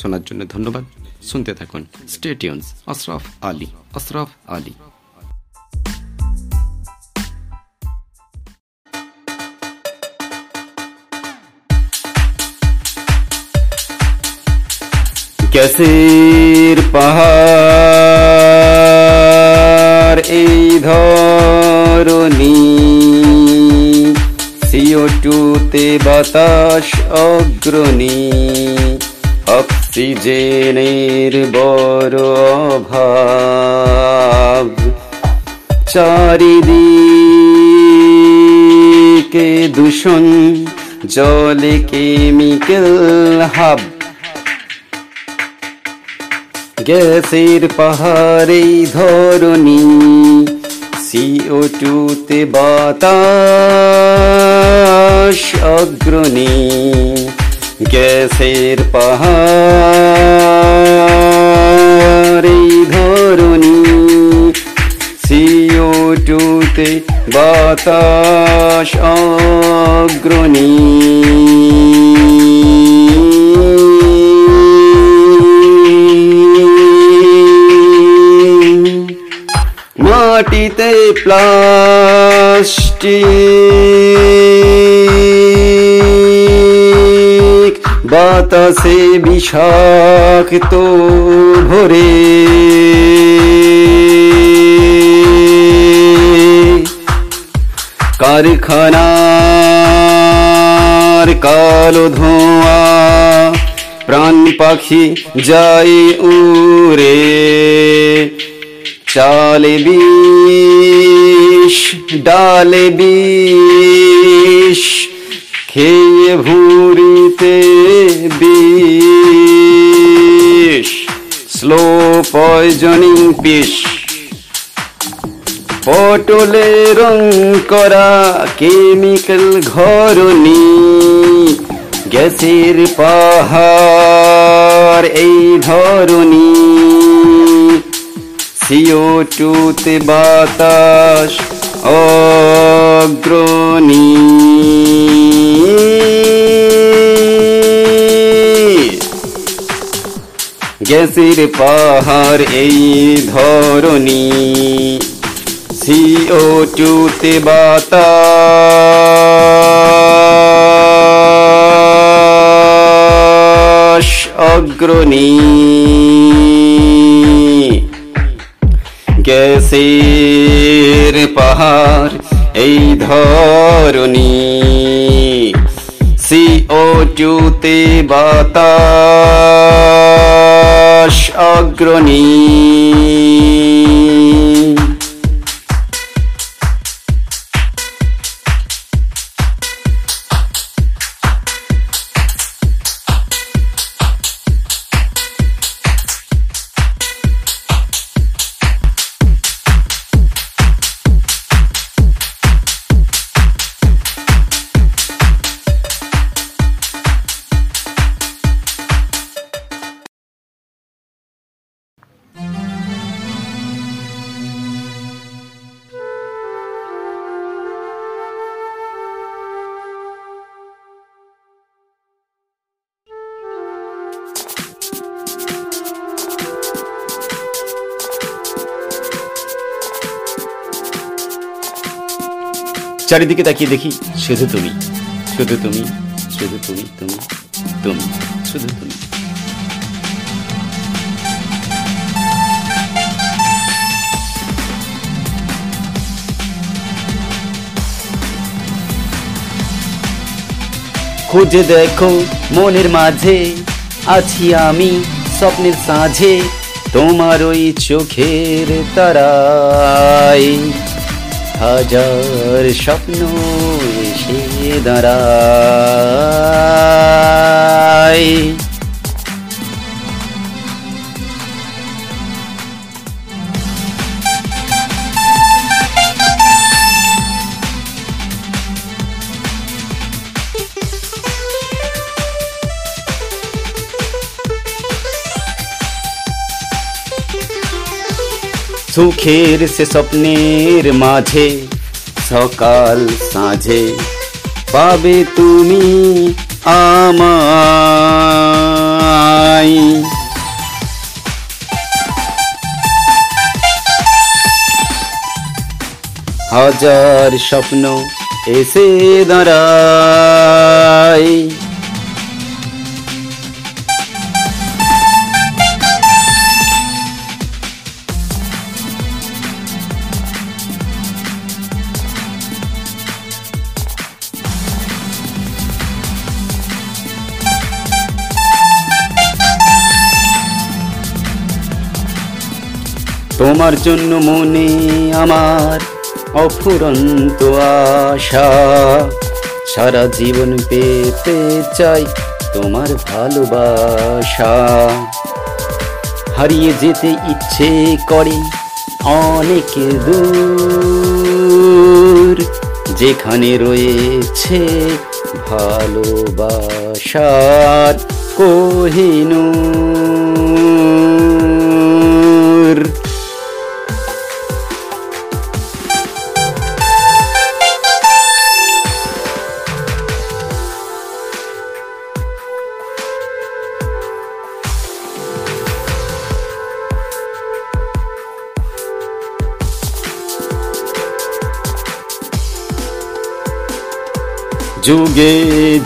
শোনার জন্য ধন্যবাদ। শুনতে থাকুন। স্টেটিউন্স আশরাফ আলী। আশরাফ আলী। ক্যাসের পাহাড়, এই ধরনী সিও টুতে বাতাস অগ্রণী। অক্সিজেনের বড় অভাব চারিদিকে দূষণ, জলে কেমিক্যাল হাব। গ্যাসের পাহাড়ে ধরনী সিও টুতে বাতাস, অগ্রণী গ্যাসের পাহাড়েই ধরনী সিও টুতে বাতাস অগ্রণী। মাটিতে প্লাস্টিক। বাতাসে বিষাক্ত ভরে। কারখানার কালো ধোঁয়া, প্রাণ পাখি যায় উড়ে। চালে বিষ, ডালে বিষ, খেয়ে ভুঁড়িতে বিষ, স্লো পয়জনিং পিস পটলে রং করা কেমিক্যাল ঘরনি গ্যাসের পাহাড় এই ধরনী সিও টুতে বাতাস অগ্রণী। গ্যাসের পাহাড় এই ধরনী সিও টুতে বাতাস অগ্রণী। গ্যাসের পাহাড় এই ধরনী সিও টুতে বাতাস অগ্রণী চারিদিকে তাকিয়ে দেখি শুধু তুমি শুধু তুমি শুধু তুমি তুমি তুমি, শুধু তুমি। খুঁজে দেখো মনের মাঝে, আছি আমি স্বপ্নের সাঁঝে, তোমার ওই চোখের তারাই হাজার স্বপ্ন এসে দাঁড়ায়। সুখের সে স্বপ্নের মাঝে সকাল সাঁঝে পাবে তুমি আমায়। হাজার স্বপ্ন এসে দাঁড়ায়। তোমার জন্য মনে আমার অফুরন্ত আশা। সারা জীবন পেতে চাই তোমার ভালোবাসা। হারিয়ে যেতে ইচ্ছে করে অনেক দূর, যেখানে রয়েছে ভালোবাসার কোহিনুর যুগে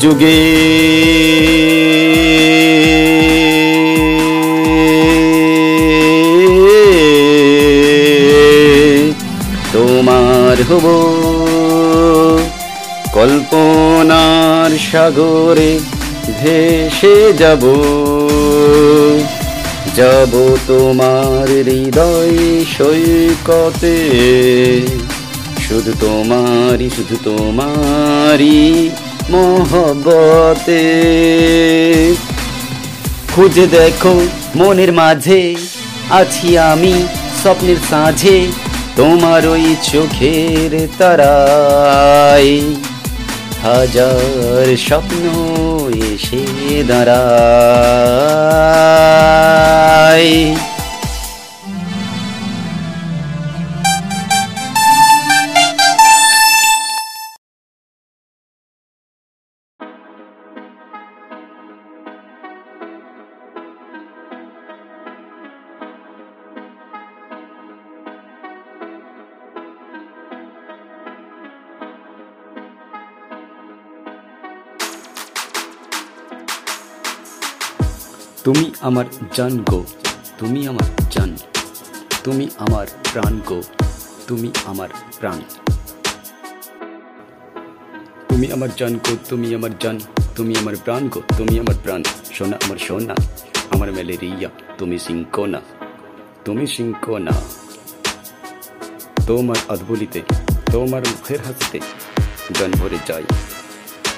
যুগে। তোমার হব কল্পনার সাগরে ভেসে যাব। যাব তোমার হৃদয় সৈকতে। শুধু তোমারই শুধু তোমারই মোহব্বতে। খুঁজে দেখো মনের মাঝে, আছি আমি স্বপ্নের সাঁঝে, তোমার ওই চোখের তারাই হাজার স্বপ্ন এসে দাঁড়ায়। আমার জান গো, তুমি আমার জান। তুমি আমার প্রাণ গো, তুমি আমার প্রাণ। তুমি আমার জান গো, তুমি আমার জান। তুমি আমার প্রাণ গো, তুমি আমার প্রাণ। সোনা আমার সোনা, আমার ম্যালেরিয়া, তুমি সিংকো না তুমি সিংকো না তোমার আদবলিতে তোমার মুখের হাসিতে, জন ভরে যায়,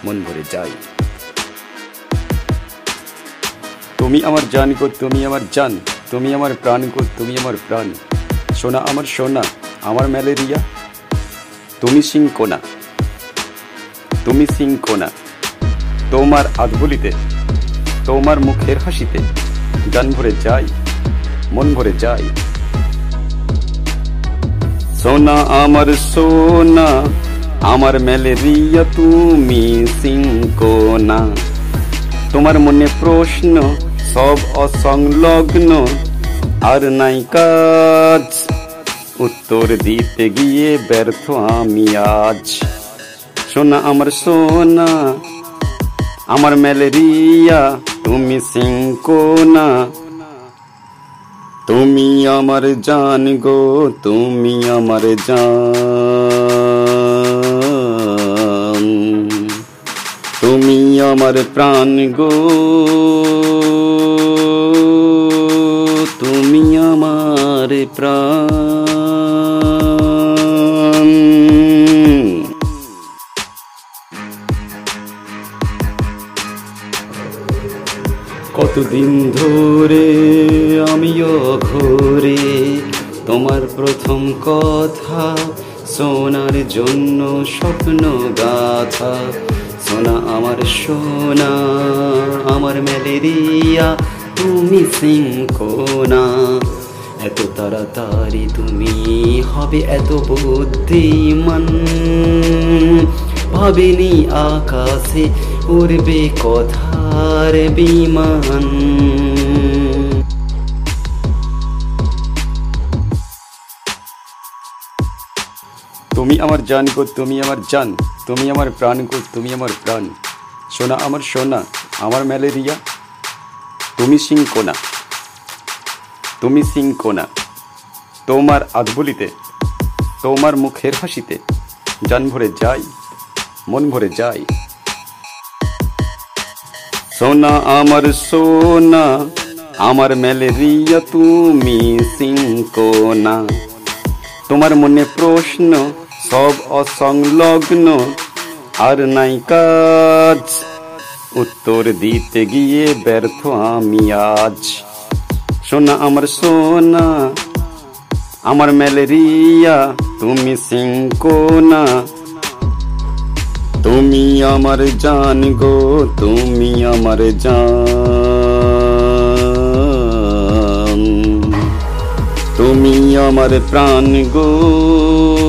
মন ভরে যায়। তুমি আমার জান গো, তুমি আমার জান, তুমি আমার প্রাণ গো, তুমি আমার প্রাণ। সোনা আমার সোনা, আমার ম্যালেরিয়া, তুমি সিংকোনা তুমি সিংকোনা। তোমার আধবলিতে, তোমার মুখের হাসিতে গান ভরে যায় মন ভরে যায় সোনা আমার সোনা, আমার ম্যালেরিয়া, তুমি সিংকোনা। তোমার মনে প্রশ্ন সব অসংলগ্ন। আর নাই কাজ। উত্তর দিতে গিয়ে ব্যর্থ আমি আজ। সোনা আমার সোনা, আমার ম্যালেরিয়া, তুমি সিংকোনা। তুমি আমার জান গো, তুমি আমার জান। আমার প্রাণ গো। তুমি আমার প্রাণ। কতদিন ধরে আমিও ঘুরে তোমার প্রথম কথা, সোনার জন্য স্বপ্ন গাথা। সোনা, আমার সোনা, আমার ম্যালেরিয়া তুমি সিংকোনা। এত তাড়াতাড়ি তুমি হবে এত বুদ্ধিমান। ভাবিনি আকাশে উড়বে কথার বিমান। তুমি আমার জান গো, তুমি আমার জান। তুমি আমার প্রাণ গো তুমি আমার প্রাণ। সোনা আমার সোনা, আমার ম্যালেরিয়া। তুমি সিং কোনা, তুমি সিং কোনা। তোমার আধবলিতে, তোমার মুখের হাসিতে জান ভরে যাই, মন ভরে যাই। সোনা আমার সোনা, আমার ম্যালেরিয়া, তুমি সিং কোনা। তোমার মনে প্রশ্ন সব অসংলগ্ন আর নাই কাজ। উত্তর দিতে গিয়ে ব্যর্থ আমি আজ। সোনা আমার সোনা, আমার ম্যালেরিয়া, তুমি সিংকোনা। তুমি আমার জান গো, তুমি আমার জান। তুমি আমার প্রাণ গো।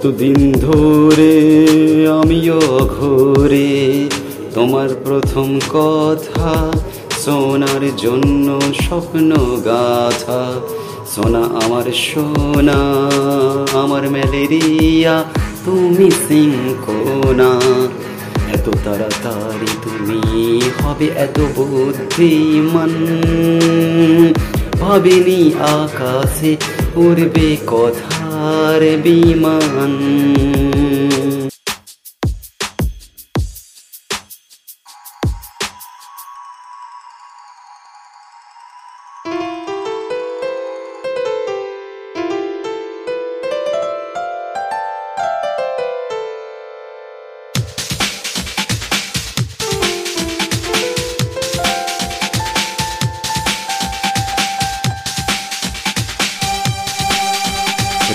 কতদিন ধরে আমিও ঘুরে তোমার প্রথম কথা, সোনার জন্য স্বপ্ন গাথা। সোনা আমার সোনা, আমার ম্যালেরিয়া, তুমি সিংকোনা। এত তাড়াতাড়ি তুমি হবে এত বুদ্ধিমান। ভাবিনি আকাশে উড়বে কথার বিমান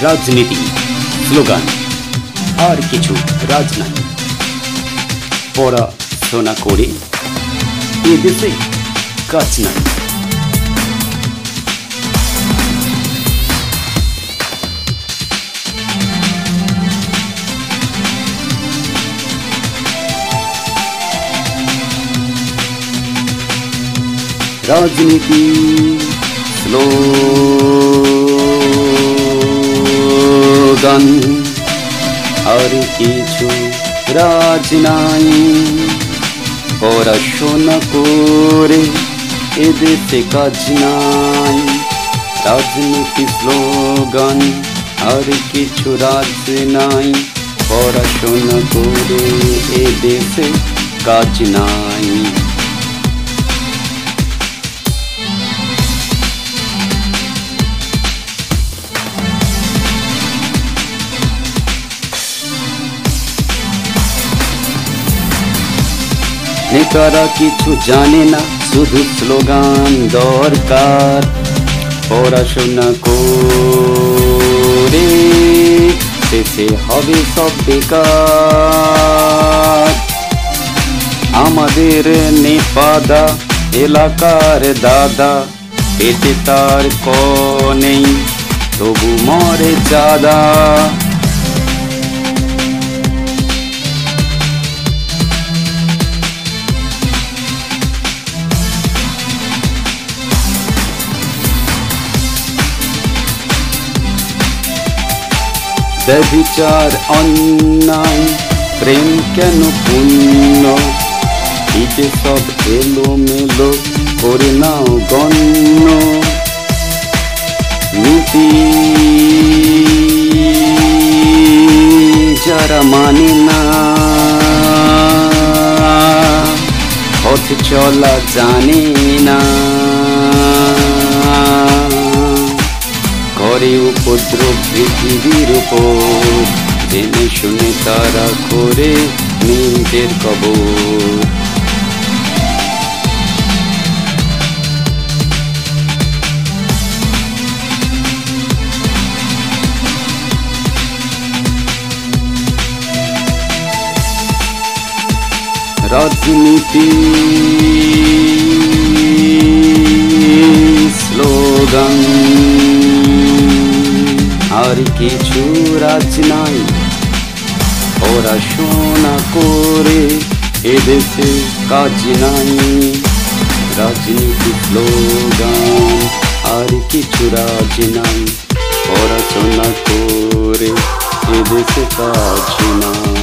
রাজনীতি স্লোগান আর কিছু রাজ নাই পড়াশোনা করে এ দেশে কাজ নাই রাজনীতি স্লোগান আর কিছু রাজ নাই। পড়াশোনা করে এদেশে কাজ নাই। রাজনীতি স্লোগান, আর কিছু রাজ নাই। পড়াশোনা করে এদেশে কাজ নাই। নেতারা কিছু জানে না, শুধু স্লোগান দরকার। পড়াশোনা করে শেষে হবে সব বেকার। আমাদের নেপাদা এলাকার দাদা পেটে তার ক নেই, তবু মরে চাঁদা ব্যভিচার অন্যায়, প্রেম কেন পুণ্য ইতে সব এলো মেলো করে নাও গণ্য। নীতি যারা মানে না, পথ চলা জানে না। করে উপদ্রব পৃথিবীর উপর। জেনে শুনে তারা করে নিজের কবর। রাজনীতি স্লোগান কিছু রাজ নাই। পড়াশোনা করে এদেশে কাজ নাই। রাজনীতি স্লোগান আর কিছু রাজ নাই। পড়াশোনা করে এদেশে কাজ নাই।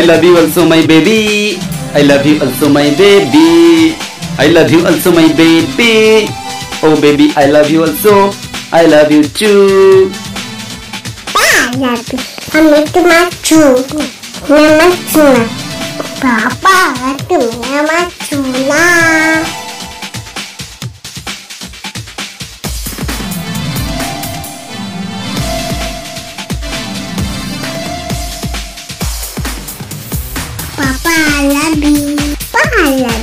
I love you also my baby. I love you also my baby. I love you also my baby. Oh baby, I love you also. I love you too. I love you. I love you too. Mama too. Papa, I love you too.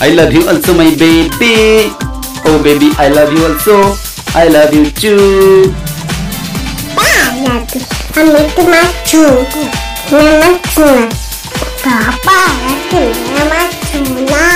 I love you also my baby. Oh baby I love you also. I love you too. Bagus Kami itu maju Mama cuma Bapak Mama cuma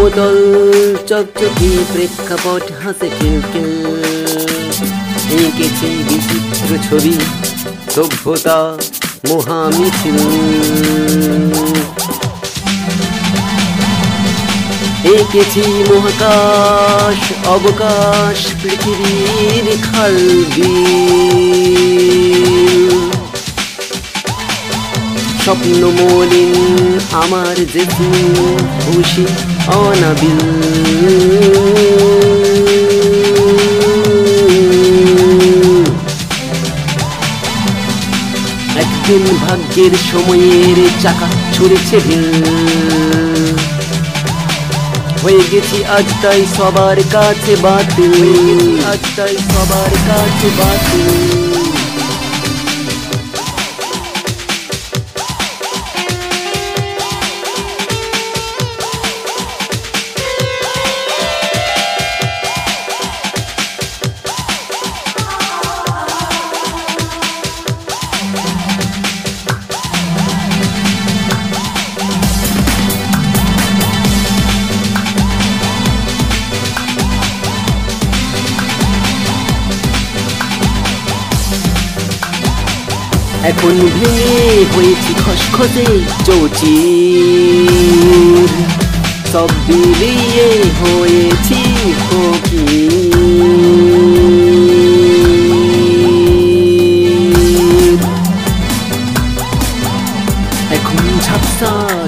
সমতল চকচকি প্রেক্ষাপট হাসে খিলখিল এঁকেছি বিচিত্র ছবি, সভ্যতা মহামিছিল। এঁকেছি মহাকাশ, অবকাশ, পৃথিবীর খালবিল স্বপ্ন মলিন আমার যে খুশি অনাবিল একদিন ভাগ্যের সময়ের চাকা ছুড়েছে ভিল হয়ে গেছি আজ তাই সবার কাছে বাতিল। আজ তাই সবার কাছে বাতিল। ভেঙে হয়েছি খসখসে চৌচির সব বিলিয়ে হয়েছি এখন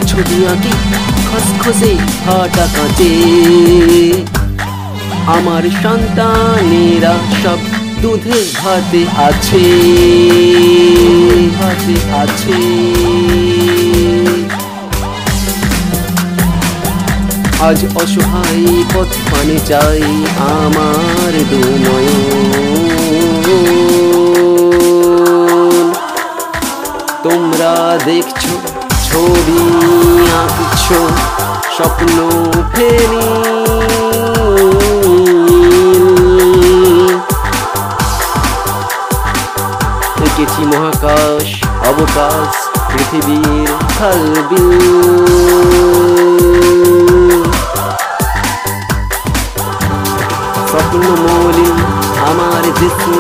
ছবি আঁকি আমার সন্তানেরা সব দুধে ভাতে আছে ভাতে আছে আজ অসহায় পথ পানে চাই আমার দুনয়ন তোমরা দেখছ, ছবি আঁকছো, স্বপ্ন ফেরি এঁকেছি মহাকাশ, অবকাশ, পৃথিবীর খালবিল স্বপ্ন মলিন আমার জিসম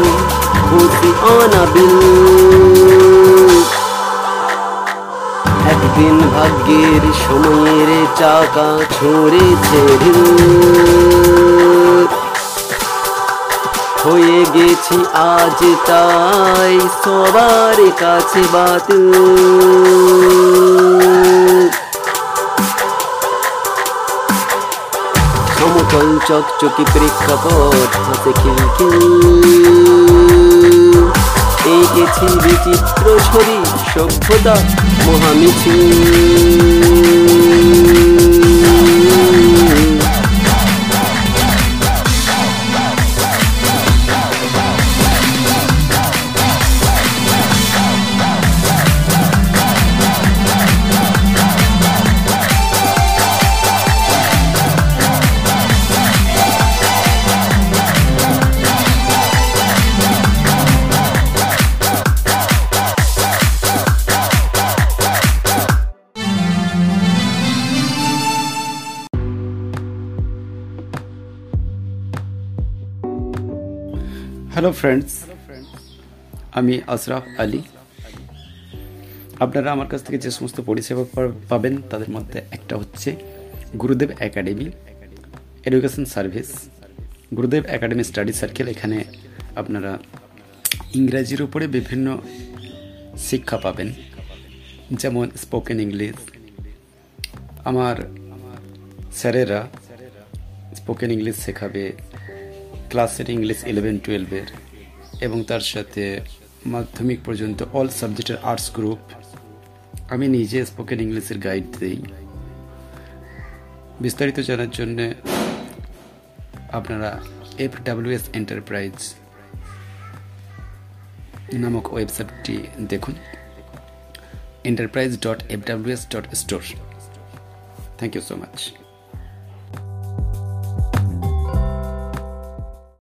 খুশি অনাবিল একদিন ভাগ্যের সময়ের চাকা ছড়েছে ঢিল। হয়ে গেছি আজ তাই সবার কাছে বাতিল সমতল চকচকি প্রেক্ষাপট হাতে খিলখিল। এঁকেছি বিচিত্র ছবি সভ্যতা, মহামিছিল। ফ্রেন্ডস আমি আশরাফ আলী। আপনারা আমার কাছ থেকে যে সমস্ত পরিষেবা পাবেন, তাদের মধ্যে একটা হচ্ছে Gurudev Academy Education Service. Gurudev Academy Study Circle, এখানে আপনারা ইংরাজির উপরে বিভিন্ন শিক্ষা পাবেন। যেমন স্পোকেন ইংলিশ। আমার স্যারেরা স্পোকেন ইংলিশ শেখাবে, ক্লাসের ইংলিশ ইলেভেন টুয়েলভের এবং তার সাথে মাধ্যমিক পর্যন্ত অল সাবজেক্টের আর্টস গ্রুপ আমি নিজে স্পোকেন ইংলিশের গাইড দিই। বিস্তারিত জানার জন্য আপনারা এফ ডাব্লিউএস এন্টারপ্রাইজ নামক ওয়েবসাইটটি দেখুন। Enterprise dot F WS dot store thank you so much